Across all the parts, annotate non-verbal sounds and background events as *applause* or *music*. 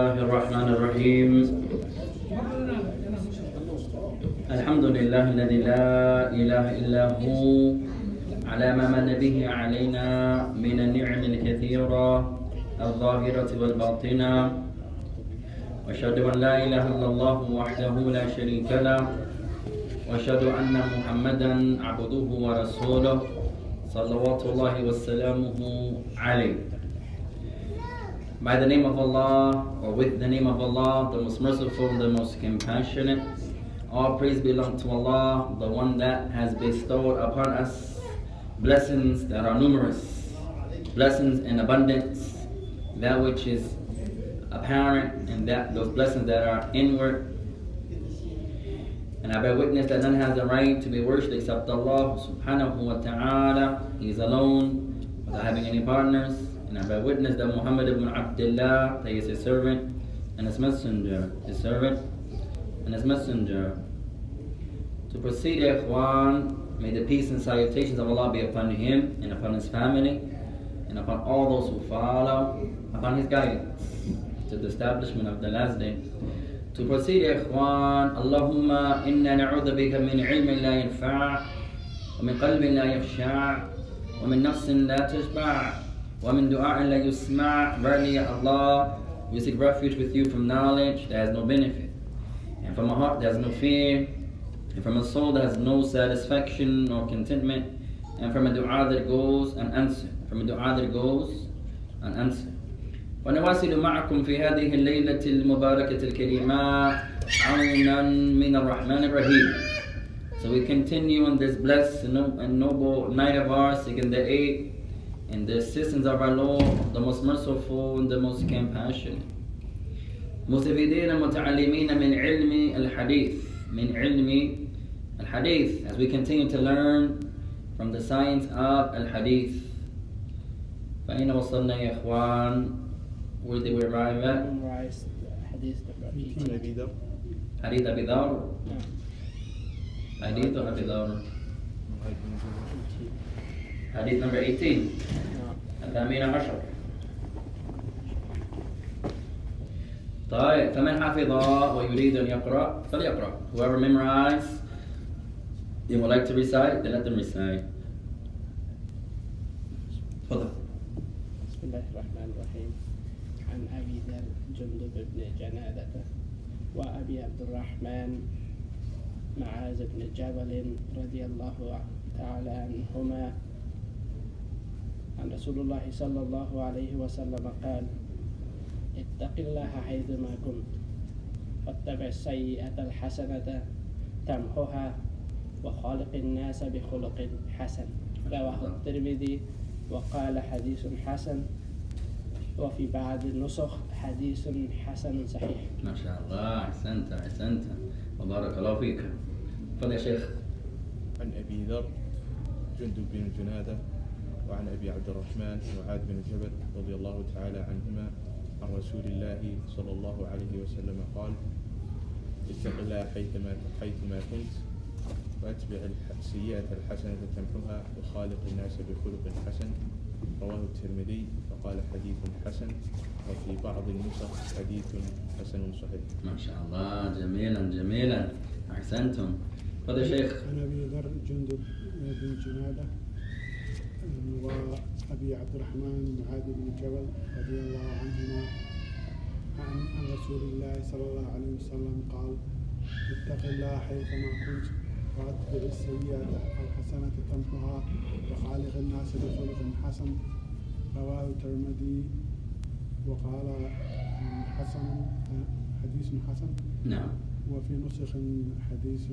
الله الرحمن الرحيم. الحمد لله الذي لا إله إلا هو على ما من به علينا من النعم الكثيرة الظاهرة والباطنة. وأشهد أن لا إله إلا الله وحده لا شريك له. وأشهد أن محمدا عبده ورسوله صلوات الله وسلامه عليه. By the name of Allah, or with the name of Allah, the most merciful, the most compassionate, all praise belong to Allah, the one that has bestowed upon us blessings that are numerous, blessings in abundance, that which is apparent, and that those blessings that are inward. And I bear witness that none has the right to be worshipped except Allah subhanahu wa ta'ala. He is alone, without having any partners And I bear witness that Muhammad ibn Abdullah, that he is his servant and his messenger, his servant and his messenger. To proceed, Ikhwan, may the peace and salutations of Allah be upon him and upon his family and upon all those who follow upon his guidance to the establishment of the last day. To proceed, Ikhwan, Allahumma inna na'udhu bika min ilmin la yanfa' ومن قلب لا يخشع ومن نفس لا تشبع ومن دعاء لا يسمع Verily Allah we seek refuge with you from knowledge that has no benefit and from a heart that has no fear and from a soul that has no satisfaction nor contentment and from a dua that goes unanswered from a dua that goes unanswered ونواصل معكم في هذه الليلة المباركة الكريمة عونا من الرحمن الرحيم So we continue on this blessed and noble night of ours, seeking the aid and the assistance of our Lord, the most merciful and the most compassionate. مستفيدين متعلمين من علم الحديث من علم الحديث as we continue to learn from the science of الحديث فأين وصلنا يا إخوان where did we arrive at Memorize hadith number 18. عن ابي ذر حديث أبي ذر نعم. حديث أبي ذر حديث number 18 نعم. الثامنة عشر طيب فمن حفظ ويريد أن يقرأ فليقرأ. Whoever memorize they would like to recite then let them recite. تفضل. بسم الله الرحمن الرحيم عن أبي ذر جندب بن جنادة وأبي عبد الرحمن معاذ بن جبل رضي الله تعالى عنهما عن رسول الله صلى الله عليه وسلم قال اتق الله حيثما كنت واتبع السيئة الحسنة تمحها وخالق الناس بخلق حسن. رواه الترمذي وقال حديث حسن وفي بعض النسخ حديث حسن صحيح. ما شاء الله أحسنت أحسنت. وبارك الله فيك. تفضل يا شيخ. عن أبي ذر جندب بن جنادة وعن أبي عبد الرحمن معاذ بن جبل رضي الله تعالى عنهما عن رسول الله صلى الله عليه وسلم قال اتق الله حيثما حيثما كنت واتبع السيئة الحسنة تمحها وخالق الناس بخلق حسن. رواه الترمذي وقال حديث حسن وفي بعض النسخ حديث حسن صحيح. ما شاء الله جميلا جميلا. أحسنتم. تفضل يا شيخ. عن أبي ذر جندب بن جنادة وأبي عبد الرحمن معاذ بن جبل رضي الله عنهما عن رسول الله صلى الله عليه وسلم قال اتق الله حيثما كنت وأتبع السيئة الحسنة تمحها وخالق الناس بخلق حسن. رواه الترمذي وقال حسن حديث حسن. نعم. وفي نسخ حديث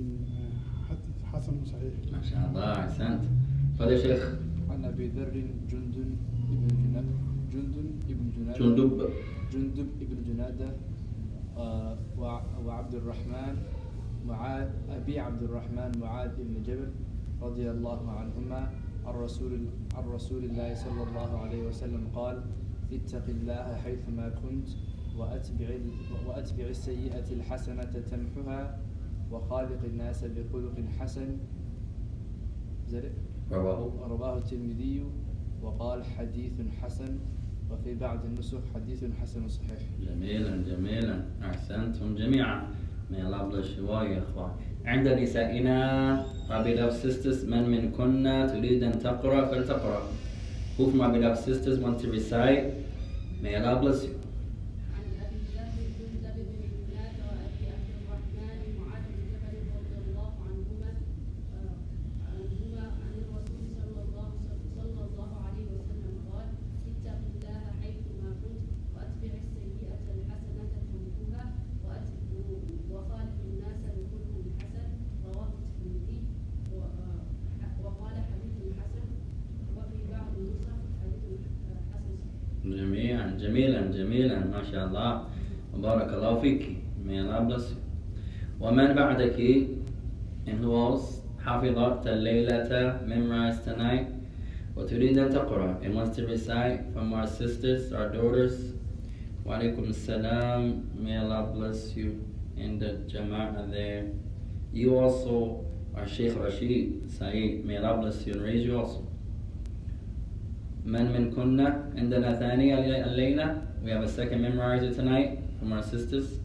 حسن صحيح. ما شاء الله أحسنت. تفضل يا شيخ عن أبي ذر جندب ابن جنادة جندب ابن جنادة جندب. جندب ابن جنادة آه، وع- وعبد الرحمن معاذ أبي عبد الرحمن معاذ بن جبل رضي الله عنهما عن رسول عن رسول الله صلى الله عليه وسلم قال اتق الله حيثما كنت وأتبع ال- وأتبع السيئة الحسنة تمحها وخالق الناس بخلق حسن. زرق رواه. رواه الترمذي وقال حديث حسن وفي بعض النسخ حديث حسن صحيح. جميلا جميلا. أحسنتم جميعا. May Allah bless you all يا إخوان. عند نسائنا our beloved sisters من منكن تريد أن تقرأ فلتقرأ. Who from our beloved sisters want to recite? May Allah bless you عن ابي ذر جندب بن جناد وابي عبد الرحمن معاذ بن جبل رضي الله عنهما آه، عنهما عن الرسول صلى الله صلى الله عليه وسلم قال اتق الله حيثما كنت واتبع السيئه الحسنه تمحوها وأتبع- وخالق الناس بخلق حسن رواه الترمذي و- آه، وقال حديث حسن وفي بعض النسخ حديث آه، حسن صحيح جميعا جميلا ما شاء الله بارك الله فيك May Allah bless you ومن بعدك and who else حفظت الليلة memorized tonight وتريد أن تقرأ and wants to recite from our sisters our daughters وعليكم السلام May Allah bless you in the jama'ah there you also are Sheikh Rashid Saeed May Allah bless you and raise you also من من كنا عندنا ثانية الليلة we have a second memorizer tonight from our sisters.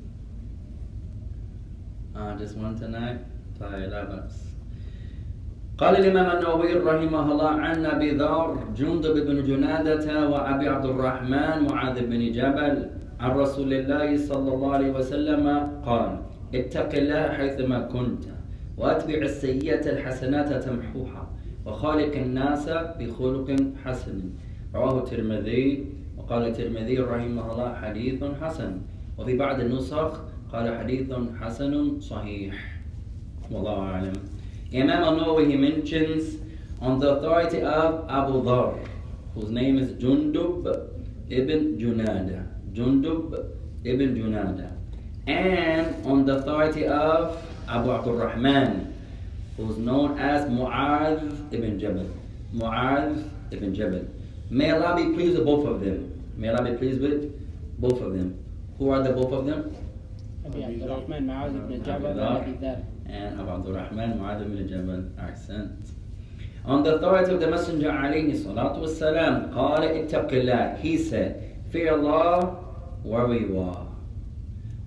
Uh, just one tonight طيب لا بأس قال الإمام النووي رحمه الله عن أبي ذر جندب بن جنادة وأبي عبد الرحمن معاذ بن جبل عن رسول الله صلى الله عليه وسلم قال اتق الله حيثما كنت وأتبع السيئة الحسنات تمحوها وخالق الناس بخلق حسن. رواه الترمذي وقال الترمذي رحمه الله حديث حسن وفي بعض النسخ قال حديث حسن صحيح والله أعلم Imam al-Nawawi he mentions on the authority of Abu Dhar whose name is Jundub ibn Junada Jundub ibn Junada and on the authority of Abu Abdul Rahman who's known as Mu'adh ibn Jabal Mu'adh ibn Jabal May Allah be pleased with both of them May Allah be pleased with both of them Who are the both of them? أبي عبد الرحمن معاذ بن أبي جبل ذر. وأبي ذر and Abu Abdul Rahman Mu'adh ibn Jabal accent. On the authority of the Messenger alayhi salatu wasalam, قال اتق الله, he said, fear Allah wherever you are.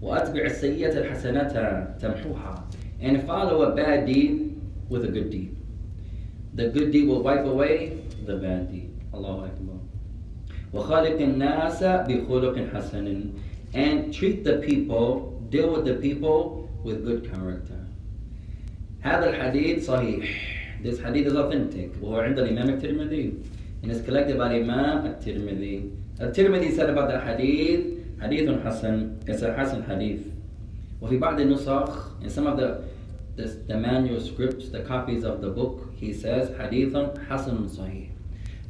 وأتبع السيئة الحسنة تمحوها and follow a bad deed with a good deed. The good deed will wipe away the bad deed. Allahu Akbar. وخالق الناس بخلق حسن and treat the people, deal with the people with good character. هذا الحديث صحيح. This hadith is authentic. وهو عند الإمام الترمذي. And it's collected by Imam الترمذي. الترمذي said about the hadith, حديث حسن. It's a حسن hadith. وفي بعض النسخ, in some of the, the, the manuscripts, the copies of the book, he says حديث حسن صحيح.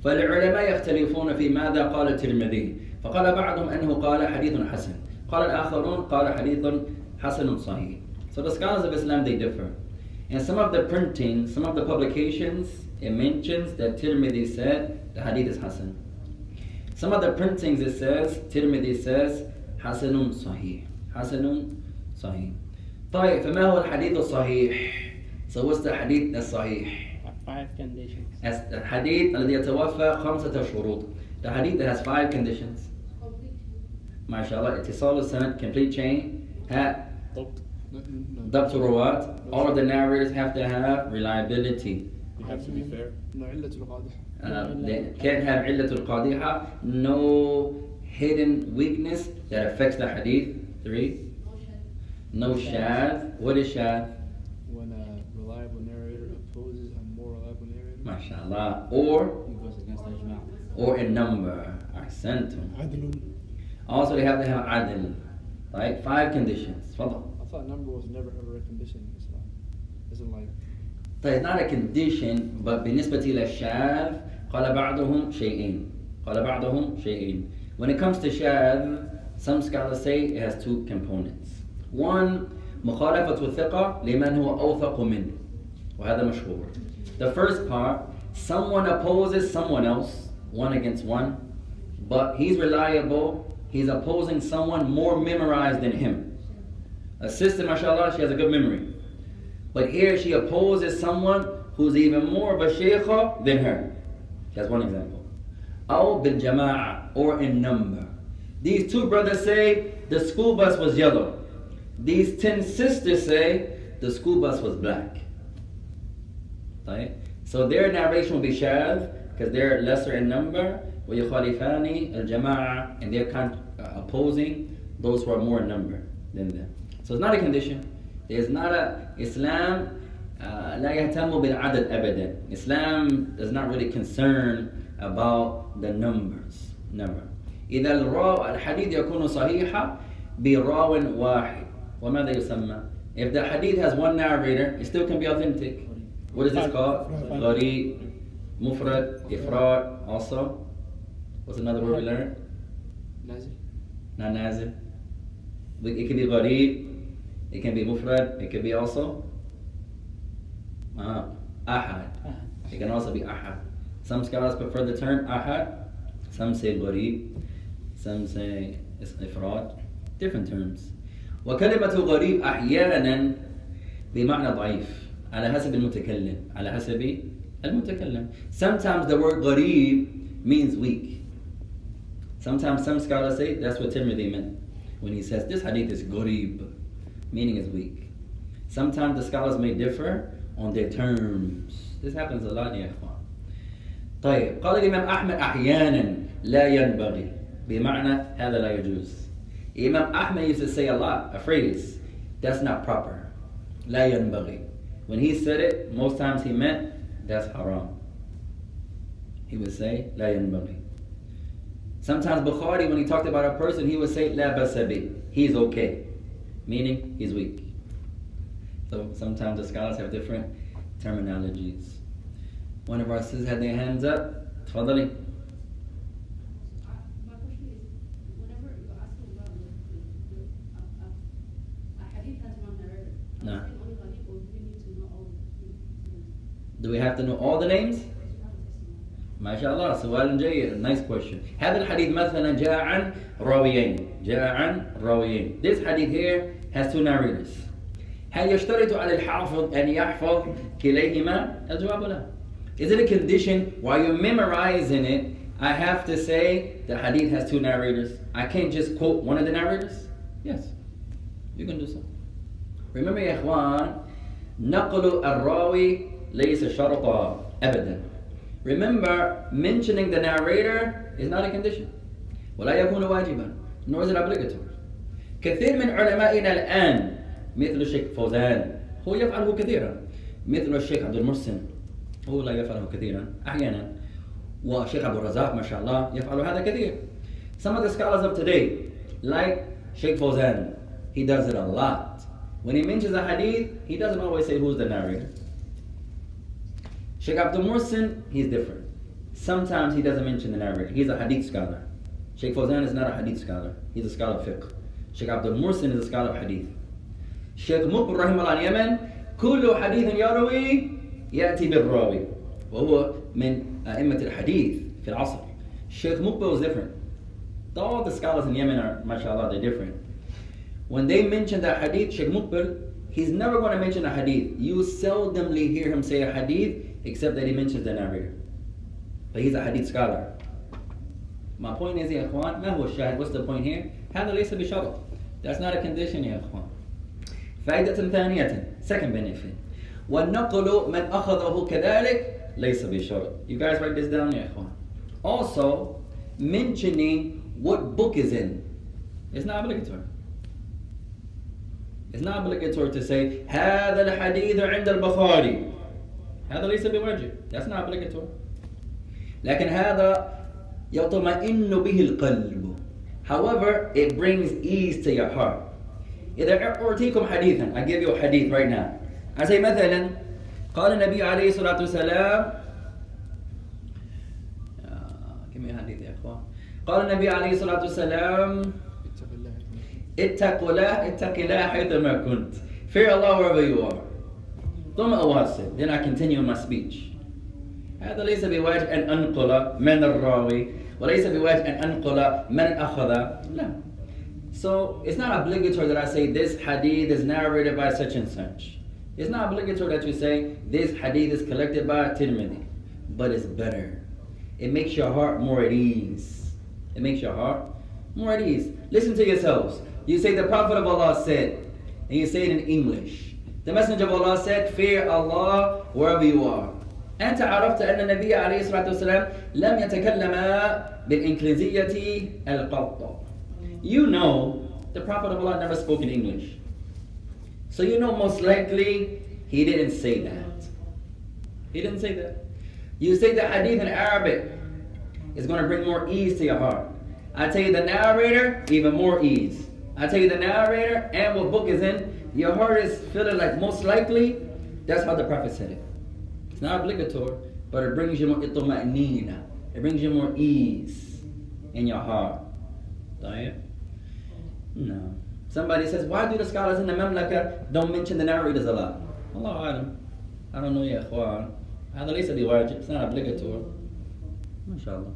فالعلماء يختلفون في ماذا قال الترمذي فقال بعضهم أنه قال حديث حسن قال الآخرون قال حديث حسن صحيح So the scholars of Islam they differ and some of the printing some of the publications it mentions that Tirmidhi said the hadith is Hasan some of the printings it says Tirmidhi says حسن صحيح حسن صحيح طيب فما هو الحديث الصحيح So what's the hadith الصحيح five conditions as the hadith الذي يتوفى خمسة شروط. The hadith that has five conditions. ما شاء الله اتصال السند complete chain. Ha, ضبط No, no, ضبط الرواة. All of the narrators have to have reliability. You have to be fair. no علة القادحة Uh, they can't have علة القادحة. No hidden weakness that affects the hadith. Three. No shadh. What is shadh? الله. Or he goes against ijma or in number. أحسنتم. عدل Also, they have to have adl. Right? Five conditions. تفضل. I thought number was never ever a condition in Islam isn't like طيب not a condition but بالنسبة للشاذ قال بعضهم شيئين قال بعضهم شيئين When it comes to شاذ some scholars say it has two components One مخالفة الثقة لمن هو أوثق منه وهذا مشهور The first part, someone opposes someone else, one against one, but he's reliable, he's opposing someone more memorized than him. A sister, mashallah, she has a good memory. But here she opposes someone who's even more of a shaykha than her. That's one example. Aw bil jama'ah, or in number. These two brothers say the school bus was yellow. These ten sisters say the school bus was black. طيب. So their narration will be shadh because they're lesser in number. ويخالفان الجماعة and they're con- uh, opposing those who are more in number than them. So it's not a condition. There's not a Islam uh, لا يهتم بالعدد أبدا. Islam does not really concern about the numbers. Number. إذا الراو الحديث يكون صحيحا براو واحد. وماذا يسمى? If the hadith has one narrator, it still can be authentic. What is this called? غريب, مفرد, إفراد, also. What's another word we learned? نازل Not nazil. It can be غريب, it can be mufrad, it can be also uh, ahad. It can also be ahad. Some scholars prefer the term ahad. Some say غريب. Some say it's ifrad. Different terms. وكلمة غريب أحيانا بمعنى ضعيف على حسب المتكلم على حسب المتكلم. Sometimes the word غريب means weak. Sometimes some scholars say that's what Tirmidhi meant when he says this hadith is غريب meaning is weak. Sometimes the scholars may differ on their terms. This happens a lot يا إخوان طيب قال الإمام أحمد أحيانا لا ينبغي. بمعنى هذا لا يجوز. Imam Ahmed used to say a lot, a phrase, that's not proper. لا ينبغي. When he said it, most times he meant, that's haram. He would say, la yanbaghi. Sometimes Bukhari, when he talked about a person, he would say, la basabi. He's okay. Meaning, he's weak. So sometimes the scholars have different terminologies. One of our sisters had their hands up. Tfadali. Do we have to know all the names? the- you have a testimony? ما شاء الله سؤال جيد nice question هذا الحديث مثلا جاء عن راويين جاء عن راويين this hadith here has two narrators هل يشترط على الحافظ أن يحفظ كليهما الجواب لا is it a condition while you're memorizing it I have to say the hadith has two narrators I can't just quote one of the narrators yes you can do so remember يا إخوان نقل الراوي ليس شرطا أبدا Remember, mentioning the narrator is not a condition. ولا يكون واجبا nor is it obligatory. كثير من علمائنا الآن مثل الشيخ فوزان هو يفعله كثيرا مثل الشيخ عبد المحسن هو لا يفعله كثيرا أحيانا والشيخ عبد الرزاق ما شاء الله يفعل هذا كثير. Some of the scholars of today like Sheikh Fawzan he does it a lot. When he mentions a hadith he doesn't always say who's the narrator. Sheikh Abdul Muhsin, he's different. Sometimes he doesn't mention the narrator. He's a hadith scholar. Sheikh Fozan is not a hadith scholar. He's a scholar of fiqh. Sheikh Abdul Muhsin is a scholar of hadith. Sheikh Muqbil رحمه الله اليمن كل حديث يروي يأتي بالراوي وهو من أئمة الحديث في العصر. Sheikh Muqbil is different. All the scholars in Yemen are, mashallah, they're different. When they mention the hadith, Sheikh Muqbil, he's never going to mention a hadith. You seldomly hear him say a hadith except that he mentions the narrator. But he's a hadith scholar. My point is, يا إخوان, ما هو الشاهد? What's the point here? هذا ليس بشرط. That's not a condition يا إخوان. فائدة ثانية, second benefit. والنقل من أخذه كذلك ليس بشرط. You guys write this down يا إخوان. Also, mentioning what book is in. It's not obligatory. It's not obligatory to say هذا الحديث عند البخاري. هذا ليس بواجب. That's not obligatory. لكن هذا يطمئن به القلب. However, it brings ease to your heart. إذا أعطيكم حديثا, I give you a hadith right now. I say مثلا قال النبي عليه الصلاة والسلام آه، give me a hadith يا إخوان. قال النبي عليه الصلاة والسلام اتق الله اتق الله حيثما كنت. Fear Allah wherever you are. ثم أواصل. Then I continue my speech. هذا ليس بواجب أن أنقل من الراوي وليس بواجب أن أنقل من أخذ لا So it's not obligatory that I say this hadith is narrated by such and such. It's not obligatory that you say this hadith is collected by Tirmidhi. But it's better. it makes your heart more at ease. It makes your heart more at ease. Listen to yourselves. You say the Prophet of Allah said, and you say it in English. The Messenger of Allah said, Fear Allah wherever you are. أنت عرفت أن النبي عليه الصلاة والسلام لم يتكلم بالإنجليزية القط. You know the Prophet of Allah never spoke in English. So you know most likely he didn't say that. He didn't say that. You say the hadith in Arabic is going to bring more ease to your heart. I tell you the narrator, even more ease. I tell you the narrator and what book is in, your heart is feeling like most likely, that's how the Prophet said it. It's not obligatory, but it brings you more ituma'nina. It brings you more ease in your heart. طيب? No. Somebody says, why do the scholars in the Mamlaka don't mention the narrators a lot? Allah alam. I don't know يا اخوان. هذا ليس بواجب. It's not obligatory. ما شاء الله.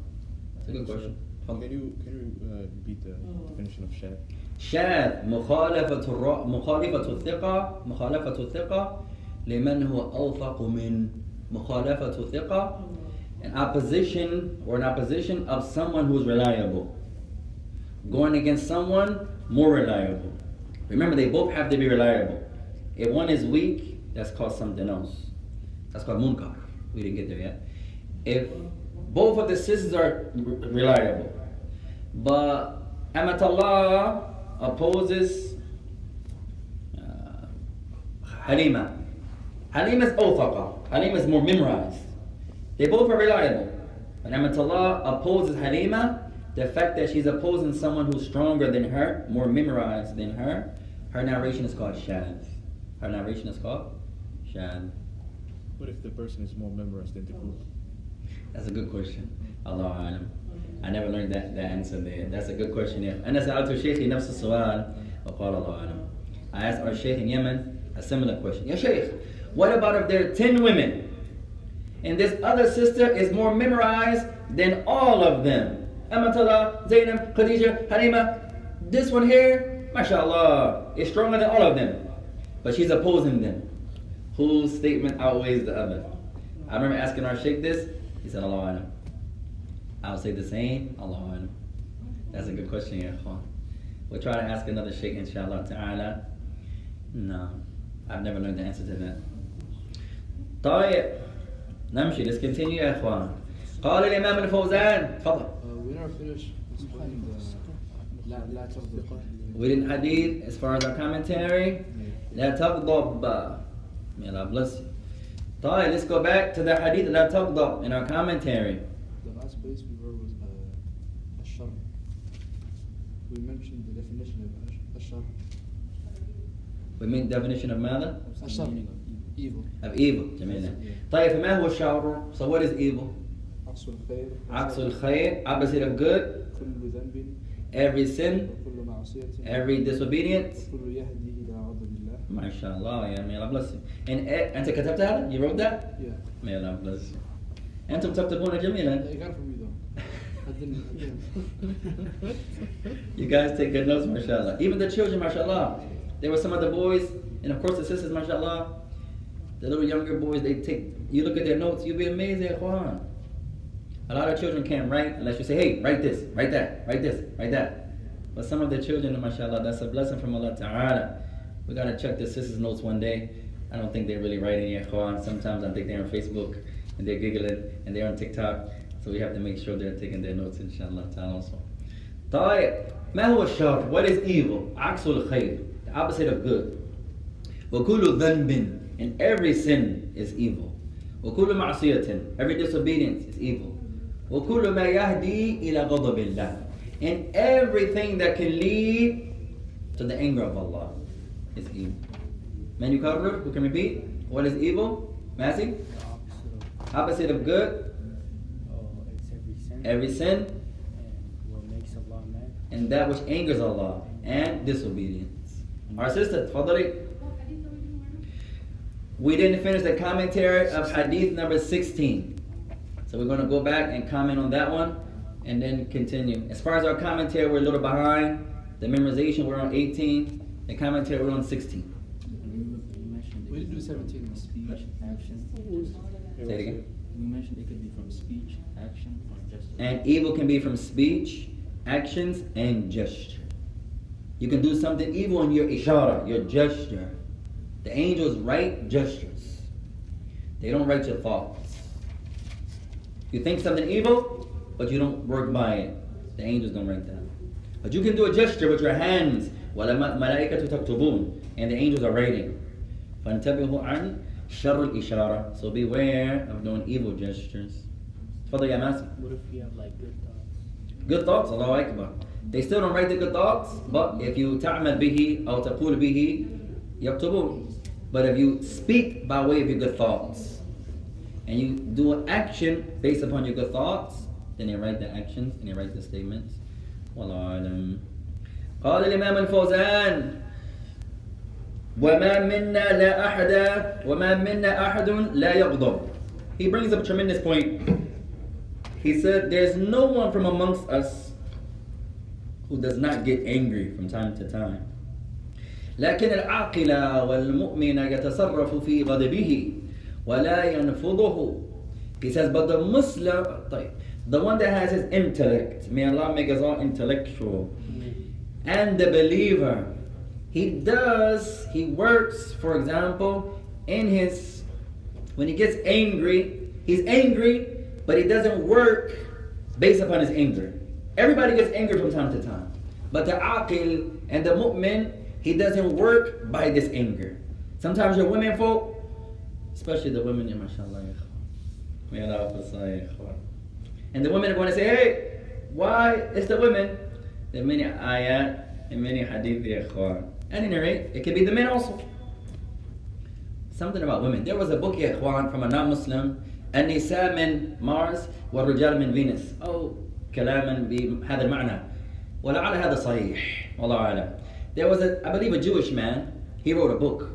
That's a good question. Can you can you uh, repeat the definition of shad? شاذ مخالفة الر... مخالفة الثقة مخالفة الثقة لمن هو أوثق من مخالفة الثقة an opposition or an opposition of someone who's reliable going against someone more reliable remember they both have to be reliable if one is weak that's called something else that's called munkar we didn't get there yet if both of the sisters are r- reliable but Amatallah opposes uh, Halima. Halima is awthaqa. Halima is more memorized. They both are reliable. But Amatallah opposes Halima. The fact that she's opposing someone who's stronger than her, more memorized than her, her narration is called shadh. Her narration is called shadh. What if the person is more memorized than the group? That's a good question. Allah alam. I never learned that, that answer there. That's a good question. there. And سألت شيخي نفس السؤال وقال الله I asked our sheikh in Yemen a similar question. Yeah, sheikh, what about if there are 10 women and this other sister is more memorized than all of them? Amatullah, Zainab, Khadija, Halima. This one here, mashallah, is stronger than all of them. But she's opposing them. Whose statement outweighs the other? I remember asking our sheikh this. He said, Allah alam. I'll say the same. Allah alam. That's a good question, ya ikhwan. We'll try to ask another sheikh, inshallah ta'ala. No, I've never learned the answer to that. طيب نمشي let's continue يا اخوان قال الامام الفوزان تفضل Uh, we never finished explaining the la, la tafdiq. we didn't hadith as far as our commentary لا تغضب may Allah bless you طيب let's go back to the hadith لا تغضب in our commentary The last place We mentioned the definition of ash- ashar. we mean definition of ماذا Ashar, evil. of evil جميل طيب فما هو الشر so what is evil عكس الخير. عكس الخير opposite of good كل ذنب every sin وكل معصية every disobedience وكل يهدي إلى غضب الله. ما شاء الله يا may Allah bless you and eh, أنت كتبت هذا you wrote that Yeah. may Allah bless you أنتم تكتبون جميلا You got it from me though. I didn't. *laughs* You guys take good notes mashallah. Even the children mashallah there were some of the boys and of course the sisters mashallah the little younger boys they take you look at their notes you'll be amazed eh, at Quran a lot of children can't write unless you say hey write this write that write this write that. But some of the children mashallah that's a blessing from Allah ta'ala. We gotta check the sisters notes one day. I don't think they're really writing yet Quran sometimes I think they're on Facebook and they're giggling and they're on TikTok so we have to make sure they're taking their notes inshallah ta'ala also طيب ما هو الشر? What is evil? عكس الخير The opposite of good وكل ذنب And every sin is evil وكل معصية Every disobedience is evil وكل ما يهدي إلى غضب الله And everything that can lead to the anger of Allah is evil من يكرر? Who can repeat? What is evil? Massey? Opposite of good? every sin, and that which angers Allah, and disobedience. Our sister, Fadari, we didn't finish the commentary of hadith number 16. So we're going to go back and comment on that one and then continue. As far as our commentary, we're a little behind. The memorization, we're on 18. The commentary, we're on 16. We didn't do 17. Say it again you mentioned it could be from speech, action, or gesture. And evil can be from speech, actions, and gesture. You can do something evil in your ishara, your gesture. The angels write gestures. They don't write your thoughts. You think something evil, but you don't work by it. The angels don't write that. But you can do a gesture with your hands. وَالْمَلَائِكَةُ تَكْتُبُونَ And the angels are writing. فَانْتَبِهُ عَنْ شَرُّ الْإِشَارَةِ So beware of doing evil gestures. تفضل يا ماسك. What if you have like good thoughts? Good thoughts, Allahu Akbar. They still don't write the good thoughts, but if you تعمل به أو تقول به يكتبون. But if you speak by way of your good thoughts, and you do an action based upon your good thoughts, then they write the actions and they write the statements. والله أعلم. قال الإمام الفوزان وما منا لا أحد وما منا أحد لا يغضب. He brings up a tremendous point. He said, There's no one from amongst us who does not get angry from time to time. لكن العاقل والمؤمن يتصرف في غضبه ولا ينفضه. He says, but the Muslim, طيب, the one that has his intellect, may Allah make us all intellectual, and the believer, he does, he works, for example, in his, when he gets angry, he's angry, but he doesn't work based upon his anger. Everybody gets angry from time to time. But the aqil and the mu'min, he doesn't work by this anger. Sometimes your women folk, especially the women, mashallah. And the women are going to say, hey, why? It's the women. There are many ayat and many hadith, ikhwan. At any rate, it could be the men also. Something about women. There was a book, ya ikhwan, from a non-Muslim, النساء من مارس والرجال من فينوس أو كلاما بهذا المعنى ولعل هذا صحيح والله أعلم There was a, I believe a Jewish man, he wrote a book.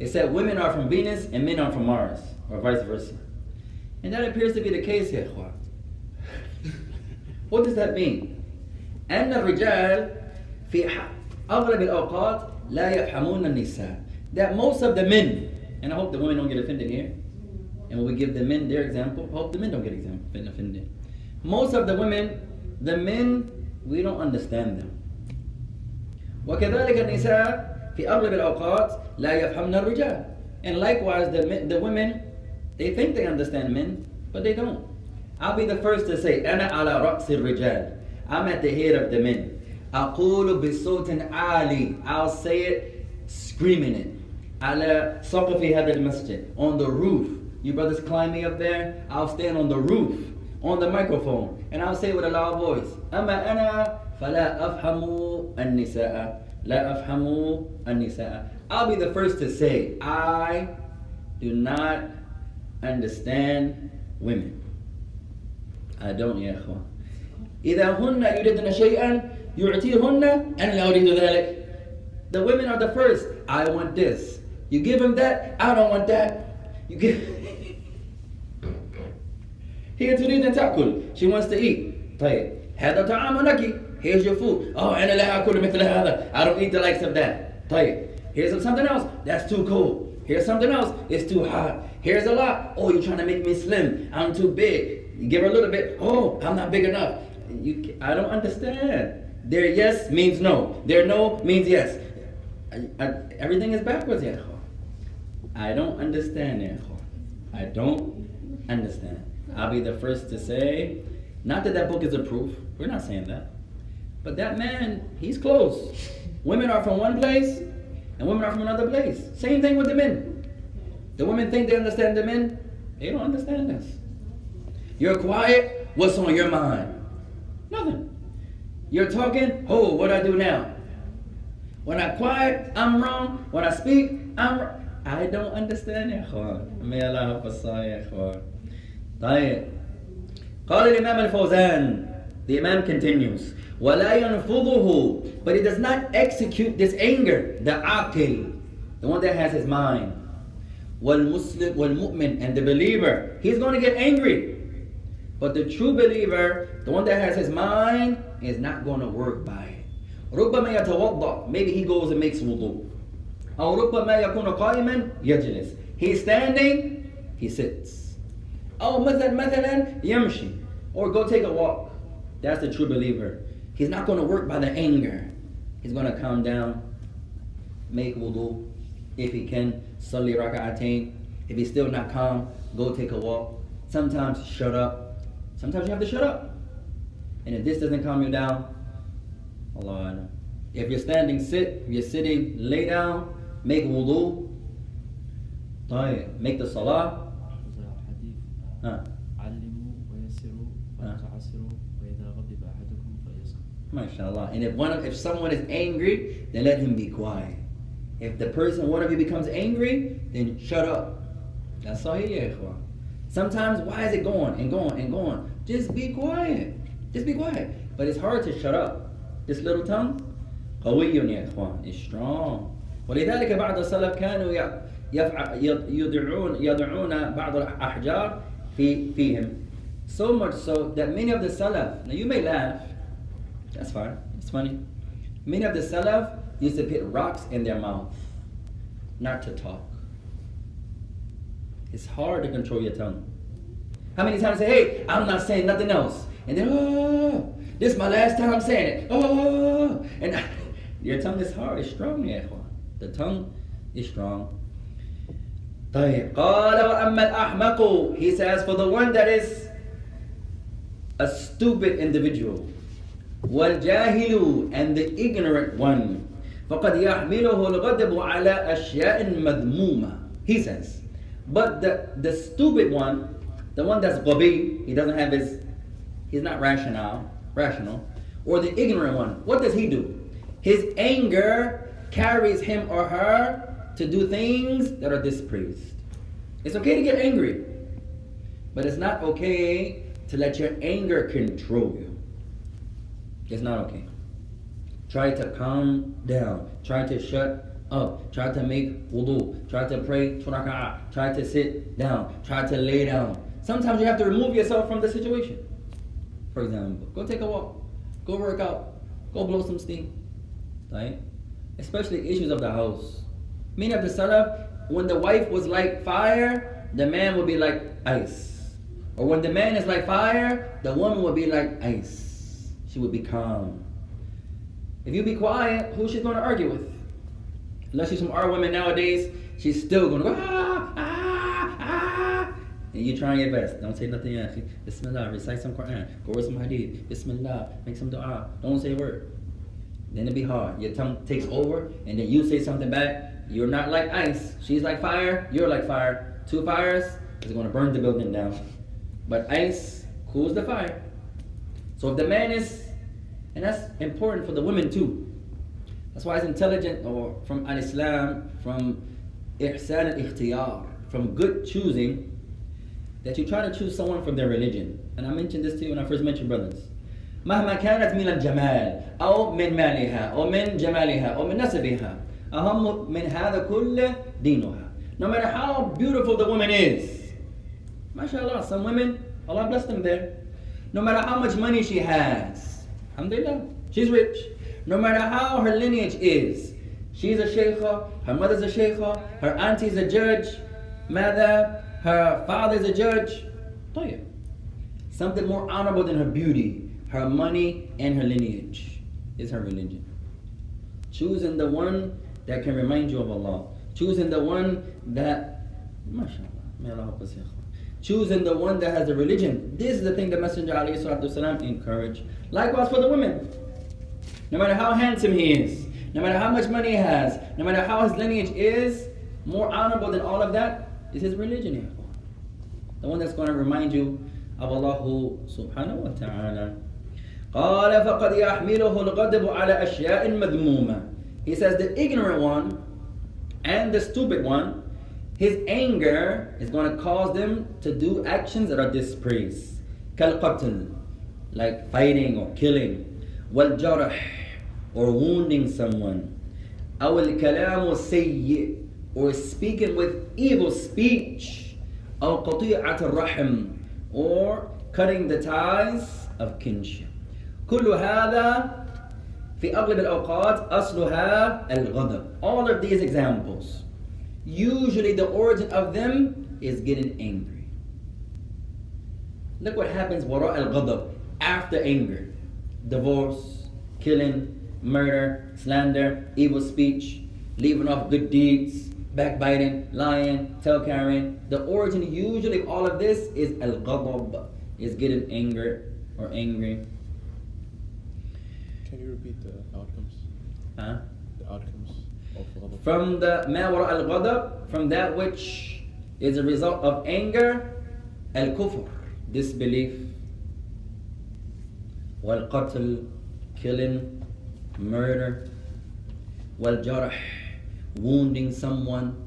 It said women are from Venus and men are from Mars, or vice versa. And that appears to be the case here, ikhwan. What does that mean? أن الرجال في أغلب الأوقات لا يفهمون النساء. That most of the men, and I hope the women don't get offended here, and when we give the men their example, hope the men don't get example, offended. Most of the women, the men, we don't understand them. وكذلك النساء في أغلب الأوقات لا يفهمن الرجال. And likewise, the, men, the women, they think they understand men, but they don't. I'll be the first to say, أنا على رأس الرجال. I'm at the head of the men. أقول بصوت عالي. I'll say it screaming it. على سقف هذا المسجد. On the roof. You brothers climb me up there, I'll stand on the roof, on the microphone, and I'll say with a loud voice, أما أنا فلا أفهم النساء لا أفهم النساء I'll be the first to say, I do not understand women. I don't يا أخوان. إذا هن يريدن شيئا يعطيهن أنا لا أريد ذلك. The women are the first. I want this. You give him that, I don't want that. You give *laughs* هي تريد أن تأكل she wants to eat طيب هذا طعام لك here's your food oh أنا لا أكل مثل هذا I don't eat the likes of that طيب here's something else that's too cold here's something else it's too hot here's a lot oh you're trying to make me slim I'm too big you give her a little bit oh I'm not big enough you, I don't understand Their yes means no. Their no means yes. I, I, everything is backwards, yeah. I don't understand it. I don't understand. I'll be the first to say, not that that book is a proof. We're not saying that. But that man, he's close. Women are from one place, and women are from another place. Same thing with the men. The women think they understand the men. They don't understand us. You're quiet. What's on your mind? Nothing. You're talking, oh, what I do now? When I'm quiet, I'm wrong. When I speak, I'm wrong. I don't understand يا اخوان. May Allah help us all يا اخوان. طيب قال الإمام الفوزان the Imam continues ولا ينفضه but he does not execute this anger the aqil the one that has his mind والمسلم والمؤمن and the believer he's going to get angry but the true believer, the one that has his mind, is not going to work by it. Maybe he goes and makes wudu. He's standing, he sits. Or go take a walk. That's the true believer. He's not going to work by the anger. He's going to calm down, make wudu if he can, salli raka'atain. If he's still not calm, go take a walk. Sometimes shut up Sometimes you have to shut up. And if this doesn't calm you down, Allah. If you're standing, sit. If you're sitting, lay down. Make wudu. Make the salah. Huh. MashaAllah. And if one of, if someone is angry, then let him be quiet. If the person, one of you becomes angry, then shut up. That's all he, ikhwan. Sometimes, why is it going and going and going? Just be quiet. Just be quiet. But it's hard to shut up. This little tongue, قوي يا إخوان. It's strong. ولذلك بعض السلف كانوا ي- يفع- يض- يضعون يضعون بعض الأحجار في فيهم. So much so that many of the salaf, now you may laugh, that's fine. It's funny. Many of the Salaf used to put rocks in their mouth, not to talk. It's hard to control your tongue. How many times say, hey, I'm not saying nothing else. And then, oh, this is my last time saying it. Oh, and *laughs* your tongue is hard. It's strong, يا إخوان. The tongue is strong. طيب قال وأما الأحمق He says, for the one that is a stupid individual والجاهل and the ignorant one فقد يحمله الغضب على أشياء مذمومة he says but the, the stupid one, the one that's gobi, he doesn't have his, he's not rational, rational, or the ignorant one, what does he do? His anger carries him or her to do things that are displeased. It's okay to get angry, but it's not okay to let your anger control you. It's not okay. Try to calm down. Try to shut up. Try to make wudu. Try to pray two. Try to sit down. Try to lay down. Sometimes you have to remove yourself from the situation. For example, go take a walk. Go work out. Go blow some steam. Right? Especially issues of the house. Many of the salaf, when the wife was like fire, the man would be like ice. Or when the man is like fire, the woman would be like ice. She would be calm. If you be quiet, who she's going to argue with? Unless she's from our women nowadays, she's still to go, ah, ah, ah. And you trying your best. Don't say nothing else. Bismillah, recite some Quran. Go read some hadith. Bismillah, make some dua. Don't say a word. Then it'll be hard. Your tongue takes over, and then you say something back. You're not like ice. She's like fire. You're like fire. Two fires is to burn the building down. But ice cools the fire. So if the man is, and that's important for the women too. That's why it's intelligent, or from al Islam, from ihsan al ikhtiyar, from good choosing, that you try to choose someone from their religion. And I mentioned this to you when I first mentioned brothers. مهما كانت من الجمال أو من مالها أو من جمالها أو من نسبها أهم من هذا كله دينها. No matter how beautiful the woman is, mashallah, some women, Allah bless them there. No matter how much money she has, alhamdulillah, she's rich. No matter how her lineage is, she's a sheikha, her mother's a sheikha, her auntie's a judge, mother, her father's a judge. طيب. Something more honorable than her beauty, her money, and her lineage is her religion. Choosing the one that can remind you of Allah. Choosing the one that, mashallah, may Allah help us, ya ikhwan. Choosing the one that has a religion. This is the thing the Messenger والسلام, encouraged. Likewise for the women. No matter how handsome he is, no matter how much money he has, no matter how his lineage is, more honorable than all of that is his religion. ya ikhwan. The one that's going to remind you of Allah subhanahu wa ta'ala. قال فقد يحمله الغضب على أشياء مذمومة. He says the ignorant one and the stupid one, his anger is going to cause them to do actions that are dispraised. كالقتل, like fighting or killing. والجرح, or wounding someone. أو الكلام السيء, or speaking with evil speech. أو قطيعة الرحم, or cutting the ties of kinship. كل هذا في أغلب الأوقات أصلها الغضب. All of these examples, usually the origin of them is getting angry. Look what happens wara al ghadab after anger. Divorce, killing, murder, slander, evil speech, leaving off good deeds, backbiting, lying, tail carrying. The origin usually of all of this is al ghadab, is getting anger or angry. Can you repeat the outcomes? Huh? The outcomes of ghadab? From the ma al ghadab, from that which is a result of anger, al kufr, disbelief, wal qatl, killing, murder, wal jarh, wounding someone,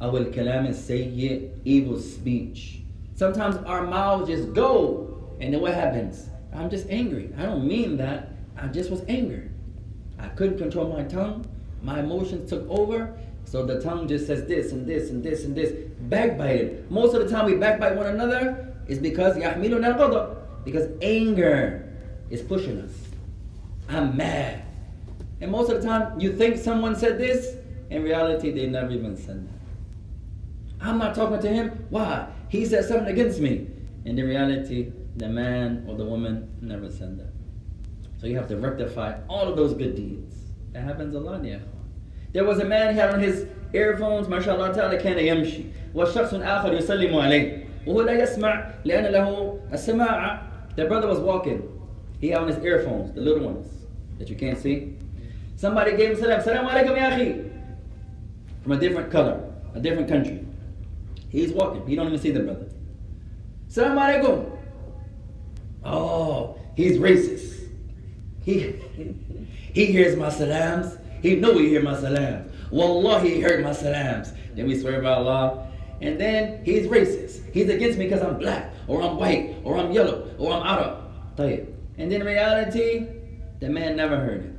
أو الكلام السيء, evil speech. Sometimes our mouths just go, and then what happens? I'm just angry. I don't mean that. I just was angry. I couldn't control my tongue. My emotions took over. So the tongue just says this and this and this and this. Backbiting. Most of the time we backbite one another is because يحملنا الغضب. Because anger is pushing us. I'm mad. And most of the time you think someone said this, in reality they never even said that. I'm not talking to him. Why? He said something against me. And in reality, the man or the woman never said that. So you have to rectify all of those good deeds. That happens a lot, yeah. There was a man, he had on his earphones, ما شاء الله تعالى كان يمشي والشخص آخر يسلم عليه وهو لا يسمع لأن له السماعة. the brother was walking. He had on his earphones, the little ones that you can't see. Somebody gave him salam, salam alaikum ya akhi. From a different color, a different country. He's walking. He don't even see the brother. Salam alaikum. Oh, he's racist. He *laughs* he hears my salams. He know he hear my salams. Wallahi, he heard my salams. Then we swear by Allah and then he's racist. He's against me because I'm black, or I'm white, or I'm yellow, or I'm Arab. And then in reality, the man never heard it.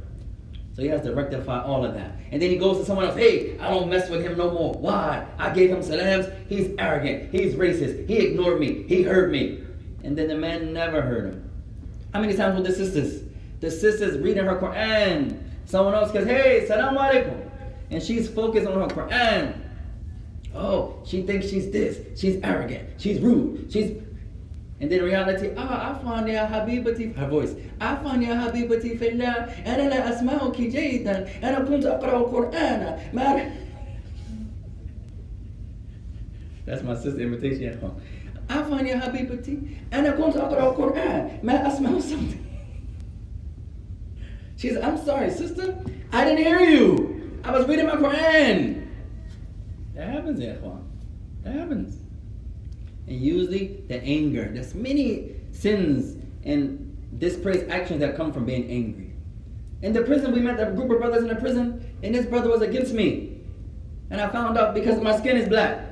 So he has to rectify all of that. And then he goes to someone else, hey, I don't mess with him no more. Why? I gave him salams. He's arrogant. He's racist. He ignored me. He hurt me. And then the man never heard him. How many times with the sisters? The sisters reading her Quran. Someone else says, hey, salam alaikum. And she's focused on her Quran. Oh, she thinks she's this. She's arrogant. She's rude. She's. And then reality, ah, I found your habibati, her voice. I found your habibati fillah, and I la asma'uki jaydan, and I kuntu aqra'u qur'ana. That's my sister imitation at home. I find your habibati, and I kuntu aqra'u qur'an, ma asma'u something. She says, I'm sorry, sister, I didn't hear you. I was reading my Quran. That happens, ikhwan. That happens. And usually the anger. There's many sins and dispraised actions that come from being angry. In the prison, we met a group of brothers in the prison, and this brother was against me. And I found out because my skin is black.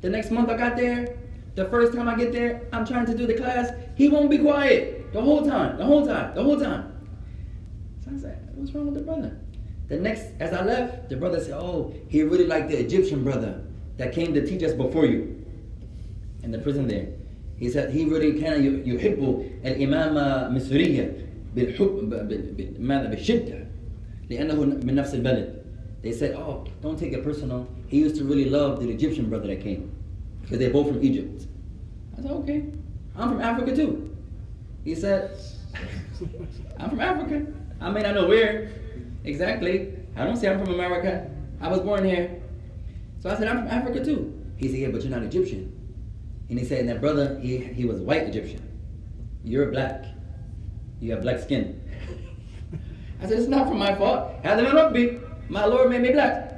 The next month I got there, the first time I get there, I'm trying to do the class. He won't be quiet the whole time, the whole time, the whole time. So I said, what's wrong with the brother? The next, as I left, the brother said, oh, he really liked the Egyptian brother that came to teach us before you in the prison there. He said he really كان يحب الإمامة مصرية بالحب ماذا بالشدة لأنه من نفس البلد. They said, oh, don't take it personal. He used to really love the Egyptian brother that came because they're both from Egypt. I said, okay, I'm from Africa too. He said, *laughs* I'm from Africa. I may not know where exactly. I don't say I'm from America. I was born here. So I said, I'm from Africa too. He said, yeah, but you're not Egyptian. And he said, and that brother, he, he was white Egyptian. You're black. You have black skin. *laughs* I said, it's not from my fault. Had it not be, my Lord made me black.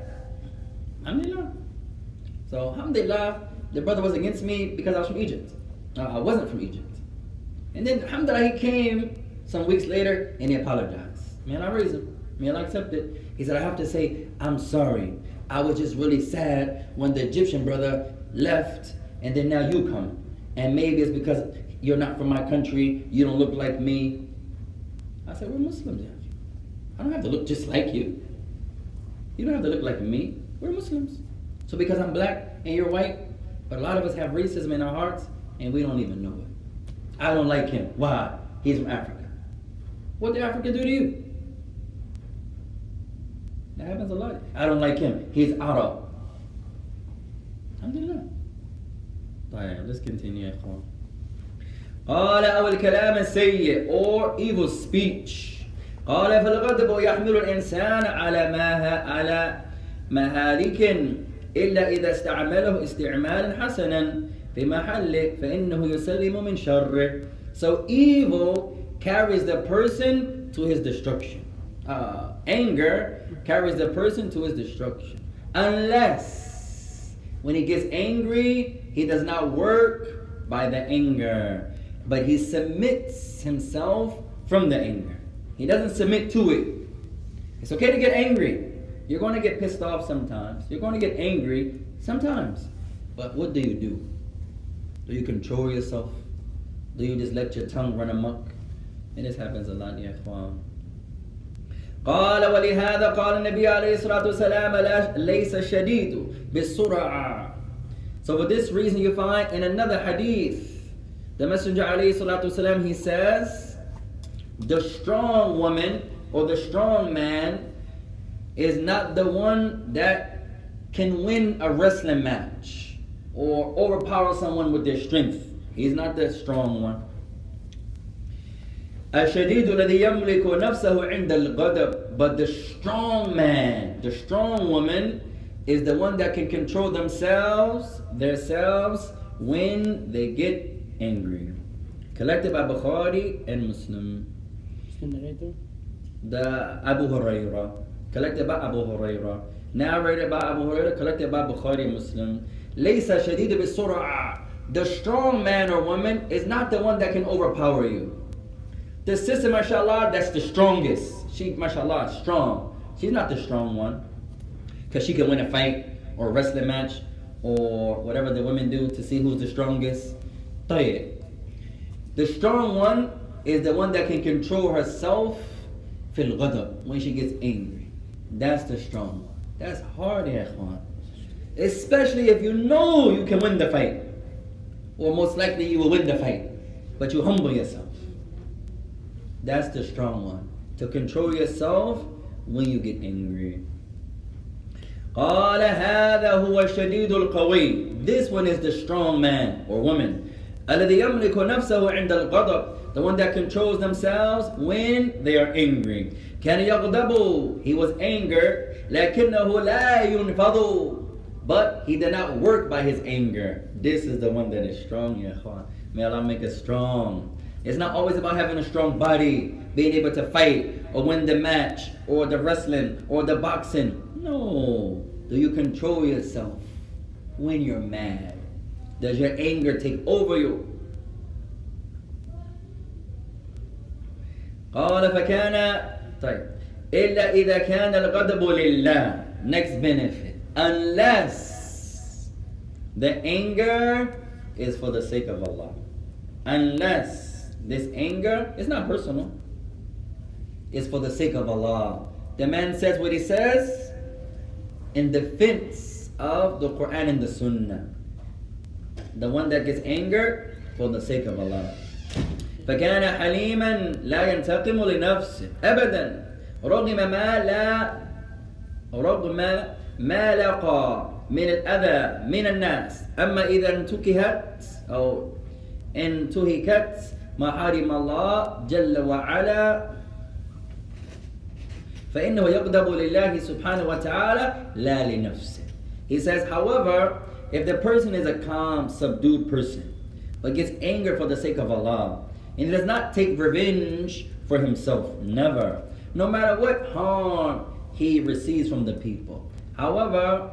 Alhamdulillah. So, alhamdulillah, the brother was against me because I was from Egypt. Uh, I wasn't from Egypt. And then, alhamdulillah, he came some weeks later and he apologized. Man, I raised him. May Allah accept it. He said, I have to say, I'm sorry. I was just really sad when the Egyptian brother left and then now you come. And maybe it's because you're not from my country, you don't look like me. I said, We're Muslims. I don't have to look just like you. You don't have to look like me. We're Muslims. So because I'm black and you're white, but a lot of us have racism in our hearts and we don't even know it. I don't like him. Why? He's from Africa. What did Africa do to you? That happens a lot. I don't like him. He's Arab. Alhamdulillah. طيب let's continue يا إخوان قال أو الكلام السيء or evil speech قال فالغضب يحمل الإنسان على ما على مهالك إلا إذا استعمله استعمالا حسنا في محله فإنه يسلم من شره So evil carries the person to his destruction. uh, anger carries the person to his destruction. Unless when he gets angry, he does not work by the anger, but he submits himself from the anger. He doesn't submit to it. It's okay to get angry. You're going to get pissed off sometimes. You're going to get angry sometimes. But what do you do? Do you control yourself? Do you just let your tongue run amok? And this happens a lot, yeah. Wow. قال ولهذا قال النبي عليه الصلاة والسلام لا- ليس الشديد بالسرعة. So for this reason you find in another hadith, the Messenger عليه الصلاة والسلام, he says, the strong woman or the strong man is not the one that can win a wrestling match or overpower someone with their strength. He's not the strong one. الشديد الذي يملك نفسه عند الغضب but the strong man the strong woman is the one that can control themselves themselves when they get angry collected by Bukhari and Muslim the Abu Huraira, collected by Abu Huraira, narrated by Abu Huraira, collected by Bukhari and Muslim. ليس شديد بالسرعة. The strong man or woman is not the one that can overpower you. The sister, mashallah, that's the strongest. She, mashallah, is strong. She's not the strong one. Because she can win a fight or a wrestling match or whatever the women do to see who's the strongest. طيب. The strong one is the one that can control herself في الغضب when she gets angry. That's the strong one. That's hard, ya ikhwan. Especially if you know you can win the fight. Or most likely you will win the fight. But you humble yourself. That's the strong one. To control yourself when you get angry. قال هذا هو الشديد القوي. This one is the strong man or woman. الذي يملك نفسه عند الغضب. The one that controls themselves when they are angry. كان يغضب. He was angered. لكنه لا ينفض. But he did not work by his anger. This is the one that is strong, ya ikhwan. May Allah make us strong. It's not always about having a strong body, being able to fight or win the match or the wrestling or the boxing. No. Do you control yourself when you're mad? Does your anger take over you? قال فكان طيب إلا إذا كان الغضب لله next benefit unless the anger is for the sake of Allah unless this anger is not personal it's for the sake of Allah the man says what he says in defense of the Quran and the Sunnah the one that gets anger for the sake of Allah فكان حليما لا ينتقم لنفسه ابدا رغم ما لا رغم ما لقى من الاذى من الناس اما اذا انتكهت او انتهكت محارم الله جل وعلا فانه يغضب لله سبحانه وتعالى لا لنفسه He says, however, if the person is a calm, subdued person, but gets anger for the sake of Allah, and he does not take revenge for himself, never, no matter what harm he receives from the people. However,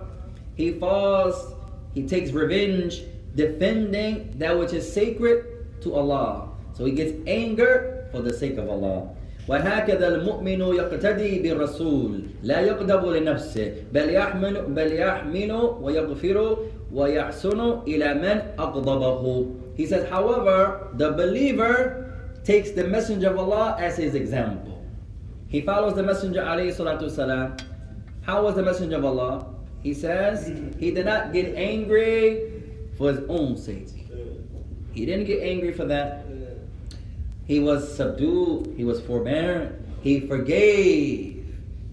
he falls, he takes revenge defending that which is sacred to Allah. So he gets anger for the sake of Allah. وهكذا المؤمن يقتدي بالرسول لا يغضب لنفسه بل يحمل بل يحمل ويغفر ويحسن إلى من أغضبه He says, however, the believer takes the messenger of Allah as his example. He follows the messenger alayhi salatu wasalam. How was the messenger of Allah? He says, he did not get angry for his own sake. He didn't get angry for that. He was subdued. He was forbearing. He forgave.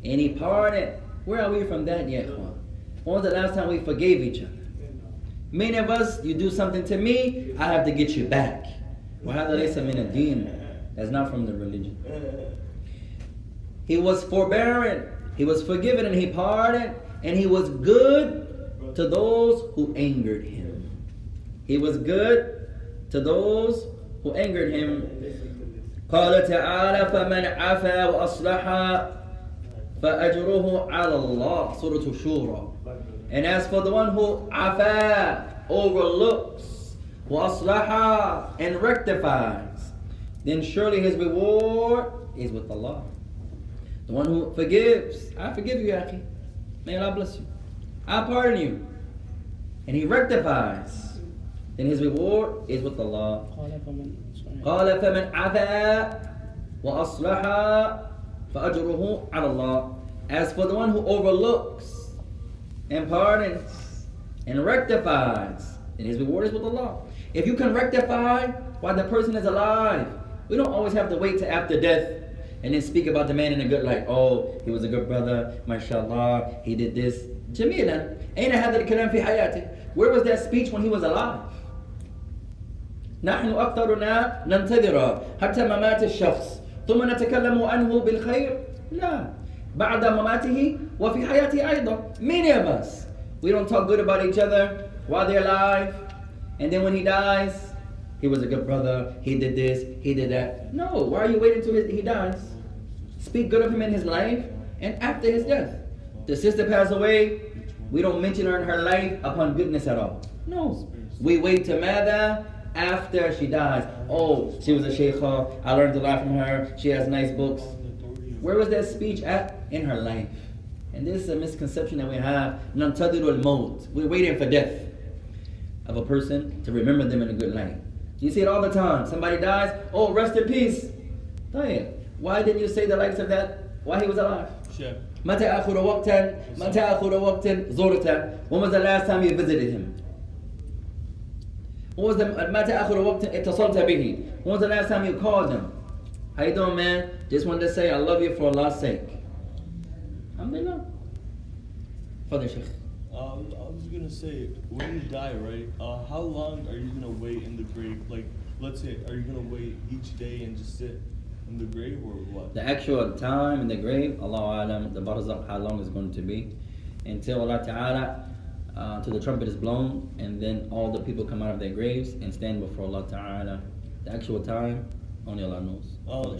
And he pardoned. Where are we from that yet, Juan? When was the last time we forgave each other? Many of us, you do something to me, I have to get you back. That's not from the religion. He was forbearing, he was forgiven, and he pardoned, and he was good to those who angered him. He was good to those who angered him. قال تعالى فمن عفا وأصلح فأجره على الله سورة الشورى And as for the one who afa, overlooks, وأصلح and rectifies, then surely his reward is with Allah. The one who forgives, I forgive you, Akhi. May Allah bless you. I pardon you. And he rectifies, then his reward is with Allah. قال فمن قال فمن عفا وأصلح فأجره على الله. As for the one who overlooks and pardons and rectifies, then his reward is with Allah. If you can rectify while the person is alive, we don't always have to wait till after death and then speak about the man in a good light. Oh, he was a good brother, mashallah, he did this. جميلا أين هذا الكلام في حياته? Where was that speech when he was alive? نحن أكثرنا ننتظر حتى ممات الشخص ثم نتكلم عنه بالخير لا بعد مماته وفي حياته أيضا many of us we don't talk good about each other while they're alive and then when he dies he was a good brother he did this he did that no why are you waiting until he dies speak good of him in his life and after his death the sister passed away we don't mention her in her life upon goodness at all no we wait to mother after she dies. Oh, she was a sheikha. I learned a lot from her. She has nice books. Where was that speech at? In her life. And this is a misconception that we have. We're waiting for death of a person to remember them in a good light. You see it all the time. Somebody dies, oh, rest in peace. Why didn't you say the likes of that while he was alive? Sure. When was the last time you visited him? When was the متى آخر وقت اتصلت به When was the last time you called him? How you doing man? Just wanted to say I love you for Allah's sake. Alhamdulillah. Father Sheikh. Um, I was gonna say, when you die, right? Uh, how long are you gonna wait in the grave? Like, let's say, are you gonna wait each day and just sit in the grave, or what? The actual time in the grave, Allah Alam, the barzakh, how long is going to be. Until Allah Ta'ala, uh, till the trumpet is blown, and then all the people come out of their graves and stand before Allah Ta'ala. The actual time, only Allah knows. Father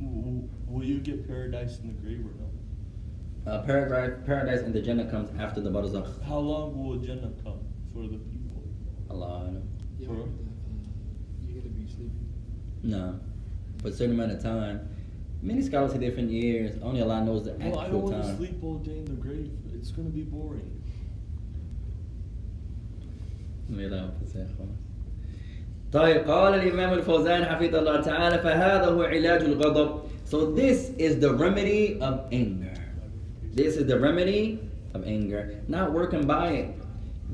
will you get paradise in the grave or no? Uh, paradise, paradise and the Jannah comes after the barzakh. How long will Jannah come for the people? Allah Alam. Yeah, For- but, uh, you gotta be sleeping. No. For a certain amount of time. Many scholars say different years. Only Allah knows the actual time. Well, I don't actual want to time. sleep all day in the grave. It's gonna be boring. May Allah help us, ya ikhwan. طيب قال الإمام الفوزان حفظه الله تعالى فهذا هو علاج الغضب So this is the remedy of anger. This is the remedy of anger. Not working by it.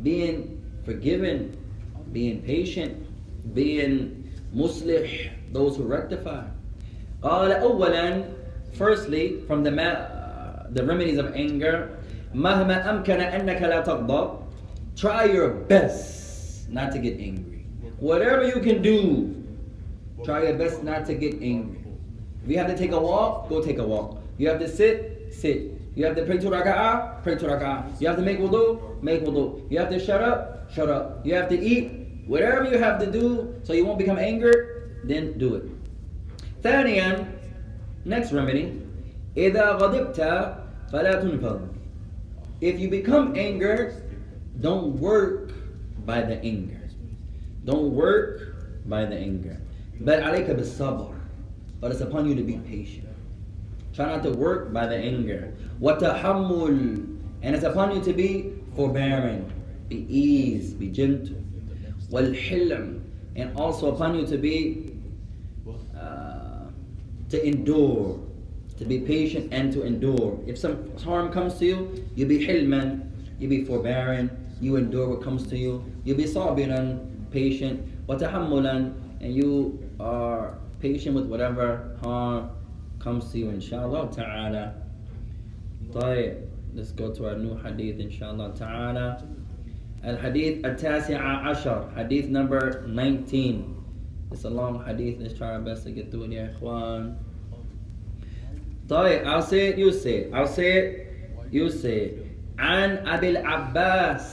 Being forgiven. Being patient. Being muslih. Those who rectify. قال أولا Firstly, from the, ma- uh, the remedies of anger مهما أمكن أنك لا تغضب Try your best not to get angry. Whatever you can do, try your best not to get angry. If you have to take a walk, go take a walk. You have to sit, sit. You have to pray to raka'ah, pray to raka'ah. You have to make wudu, make wudu. You have to shut up, shut up. You have to eat, whatever you have to do so you won't become angered, then do it. ثانيا, next remedy, إذا غضبت فلا تنفض. If you become angered, don't work by the anger. Don't work by the anger. But alayka bisabr. But it's upon you to be patient. Try not to work by the anger. Watahammul. And it's upon you to be forbearing. Be ease. Be gentle. Walhilm. And also upon you to be uh, to endure. To be patient and to endure. If some harm comes to you, you be hilman, you be forbearing, you endure what comes to you. You be sabiran, patient, watahammulan, and you are patient with whatever harm comes to you, inshallah ta'ala. طيب, let's go to our new hadith, inshallah ta'ala. الحديث التاسع عشر حديث number 19 It's a long hadith. Let's try our best to get through it, ya ikhwan. طيب, I'll say it, you say it. I'll say it, you say it. عن أبي العباس.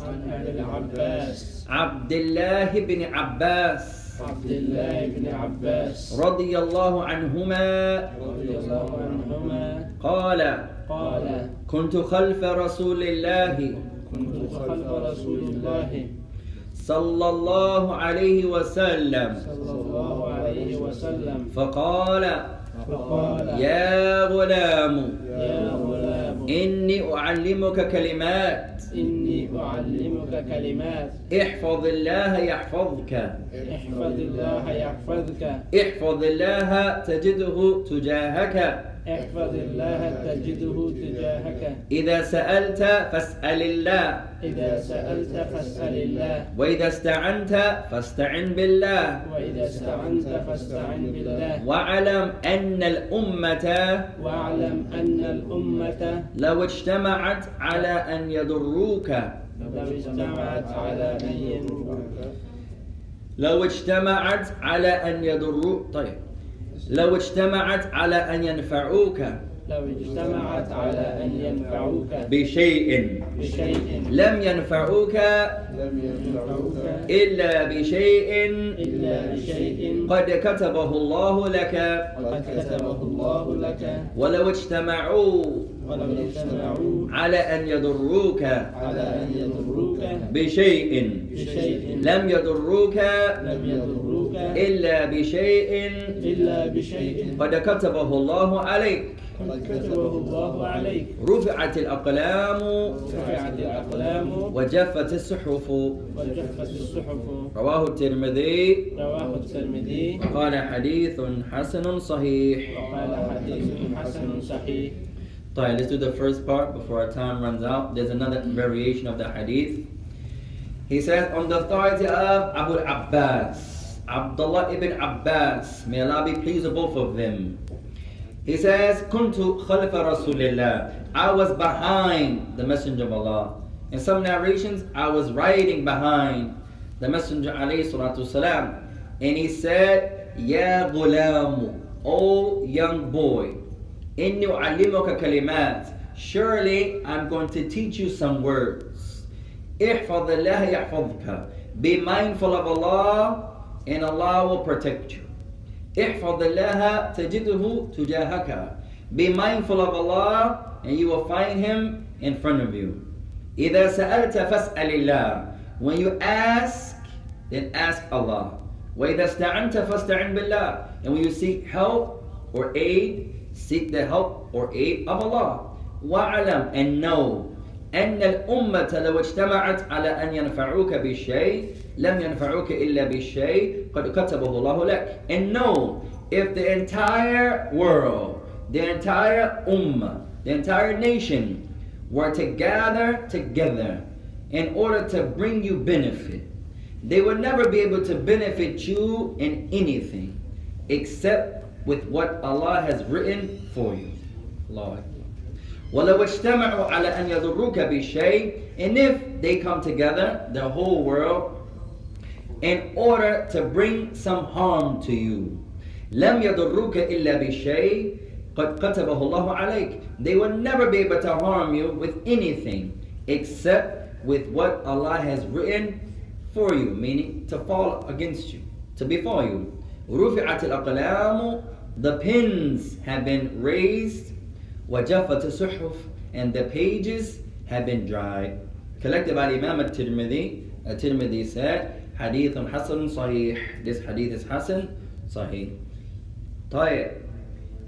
عن أبي العباس. عبد الله بن عباس. عبد الله بن عباس. رضي الله عنهما. رضي الله عنهما. قال قال كنت خلف رسول الله. كنت خلف رسول الله. صلى الله عليه وسلم. صلى الله عليه وسلم. فقال فقال يا غلام. يا غلام. إني أعلمك كلمات. إني أعلمك كلمات. احفظ الله يحفظك. احفظ الله يحفظك. احفظ الله تجده تجاهك. احفظ الله تجده تجاهك. إذا سألت فاسأل الله. إذا سألت فاسأل الله. وإذا استعنت فاستعن بالله. وإذا استعنت فاستعن بالله. واعلم أن الأمة واعلم أن الأمة لو اجتمعت على أن يضروك. لو اجتمعت على أن ينفعوك لو اجتمعت على أن يضروك طيب. لو اجتمعت على أن ينفعوك. لو اجتمعت على أن ينفعوك. بشيء. بشيء. لم ينفعوك لم ينفعوك. إلا بشيء. إلا بشيء. قد كتبه الله لك. قد كتبه الله لك. ولو اجتمعوا على أن يضروك على أن يضروك بشيء. بشيء لم يضروك لم يضروك إلا بشيء. إلا بشيء قد كتبه الله عليك. الله عليك رفعت الأقلام رفعت الأقلام وجفت الصحف. وجفت الصحف رواه الترمذي. رواه الترمذي قال حديث حسن صحيح وقال حديث حسن صحيح. Let's do the first part before our time runs out. There's another variation of the hadith. He says, on the authority of Abu Abbas, Abdullah ibn Abbas, may Allah be pleased with both of them. He says, Kuntu khalifa Rasulillah. I was behind the Messenger of Allah. In some narrations, I was riding behind the Messenger salatu wasalam. And he said, Ya gulamu, O young boy, inni u'allimuka kalimat. Surely I'm going to teach you some words. احفظ الله يحفظك. Be mindful of Allah and Allah will protect you. احفظ الله تجده تجاهك. Be mindful of Allah and you will find Him in front of you. إذا سألت فاسأل الله. When you ask, then ask Allah. وإذا استعنت فاستعن بالله. And when you seek help or aid, seek the help or aid of Allah. وَاعْلَمْ and know أن الأمة لو اجتمعت على أن ينفعوك بالشيء لم ينفعوك إلا بالشيء قد كتبه الله لك and know if the entire world the entire ummah the entire nation were to gather together in order to bring you benefit they would never be able to benefit you in anything except with what Allah has written for you Allah Akbar. ولو اجتمعوا على أن يضروك بشيء and if they come together the whole world in order to bring some harm to you لم يضروك إلا بشيء قد كتبه الله عليك they will never be able to harm you with anything except with what Allah has written for you meaning to fall against you to befall you رفعت الأقلام the pins have been raised وجفت الصحف and the pages have been dried collected by Imam al-Tirmidhi al-Tirmidhi said حديث حسن صحيح this hadith is حسن صحيح طيب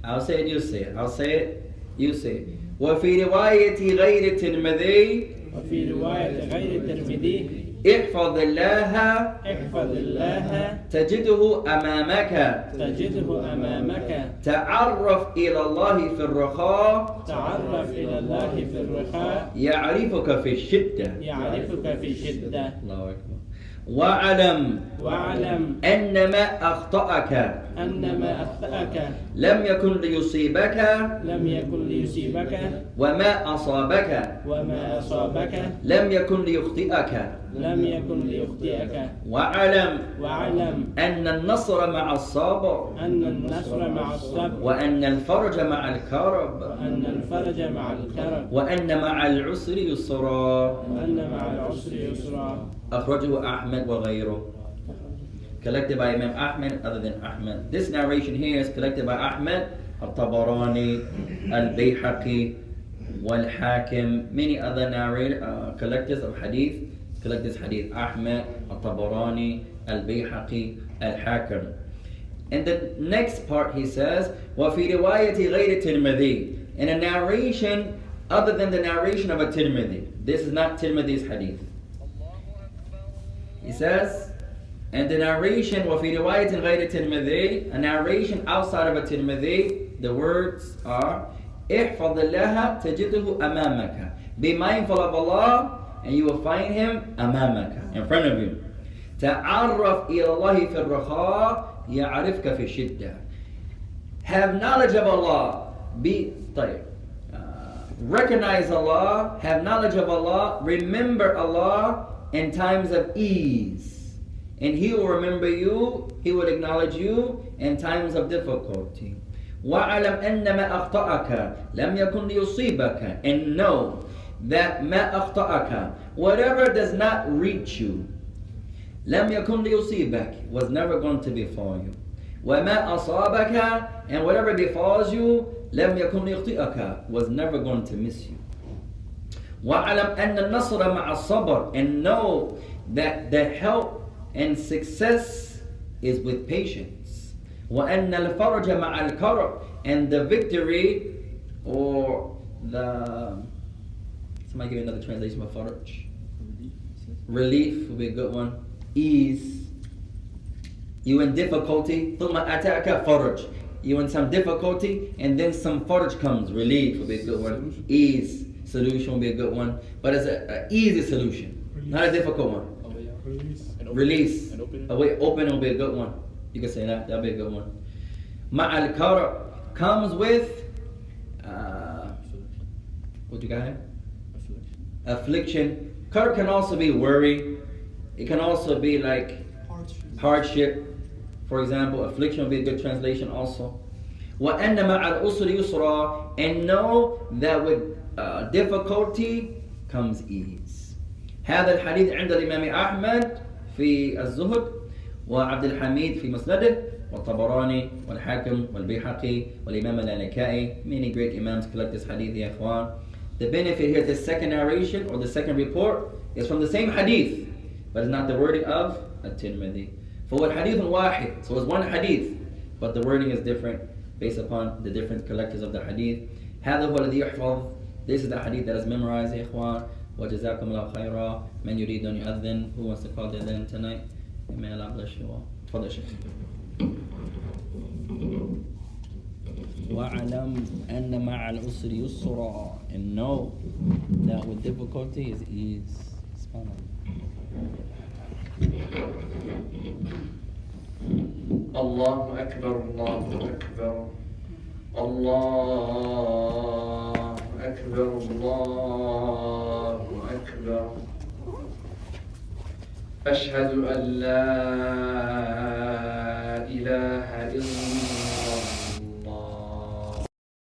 I'll say it you say it I'll say it you say it وفي رواية غير الترمذي وفي رواية غير الترمذي احفظ الله. احفظ الله. تجده أمامك. تجده أمامك. تعرف إلى الله في الرخاء. تعرف إلى الله في الرخاء. يعرفك في الشدة. يعرفك في الشدة. الله أكبر. واعلم. واعلم. أن ما أخطأك. أن ما أخطأك. لم يكن ليصيبك. لم يكن ليصيبك. وما أصابك. وما أصابك. لم يكن ليخطئك. لم يكن ليخطئك واعلم واعلم أن النصر مع الصبر أن النصر مع الصبر وأن الفرج مع الكرب وأن الفرج مع الكرب وأن مع العسر يسرا وأن مع العسر يسرا أخرجه أحمد وغيره collected by Imam Ahmed other than Ahmed. This narration here is collected by Ahmed, Al-Tabarani, Al-Bayhaqi, Wal-Hakim, many other narrator, uh, collectors of hadith collect this hadith. Ahmed, Al-Tabarani, Al-Bayhaqi, Al-Hakim. And the next part he says, وَفِي رِوَايَةِ غَيْرِ التِّرْمِذِي In a narration other than the narration of a Tirmidhi. This is not Tirmidhi's hadith. He says, and the narration, وَفِي رِوَايَةٍ غَيْرِ التِّرْمِذِي A narration outside of a Tirmidhi, the words are, احفظ الله تجده أمامك Be mindful of Allah and you will find Him أمامك, in front of you. تعرف إلى الله في الرخاء يعرفك في الشدة Have knowledge of Allah. Be طيب. Uh, recognize Allah, have knowledge of Allah, remember Allah in times of ease. And He will remember you, He will acknowledge you in times of difficulty. وَعَلَمْ أَنَّ مَا أَخْطَأَكَ لَمْ يَكُنْ لِيُصِيبَكَ And know that مَا أَخْطَأَكَ Whatever does not reach you, لم يكن ليصيبك was never going to befall you. وما أصابك and whatever befalls you لم يكن ليخطئك was never going to miss you. وَعَلَمْ أَنَّ النَّصْرَ مَعَ الصَّبْرِ and know that the help and success is with patience. وَأَنَّ الْفَرْجَ مَعَ الْكَرْبِ and the victory or the Somebody give me another translation of faraj. Relief would be a good one. Ease. You in difficulty, thumma ataka faraj. You in some difficulty, and then some faraj comes. Relief would be a good one. Ease solution would be a good one, but it's an easy solution, Release. not a difficult one. Oh, Release. Release. And open. Away, open would be a good one. You can say that. That'll be a good one. Ma'al kara comes with. Uh, what you got here? affliction. Karb can also be worry. It can also be like hardship. hardship. For example, affliction would be a good translation also. And know that with uh, difficulty comes ease. هذا الحديث عند الإمام أحمد في الزهد وعبد الحميد في مسنده والطبراني والحاكم والبيحقي والإمام الأنكائي many great imams collect this hadith يا إخوان The benefit here, the second narration or the second report is from the same hadith but it's not the wording of at-Tirmidhi. For what hadith wahid, so it's one hadith, but the wording is different based upon the different collectors of the hadith. هذا هو الذي يحفظ This is the hadith that is memorized يا إخوان وجزاكم الله خيرا من يريد أن يؤذن Who wants to call the adhan tonight? May Allah bless you all. تفضل شيخ. واعلم أن مع العسر يسرا and know that with difficulty is ease. SubhanAllah. الله أكبر الله أكبر الله أكبر الله أكبر أشهد أن لا إله إلا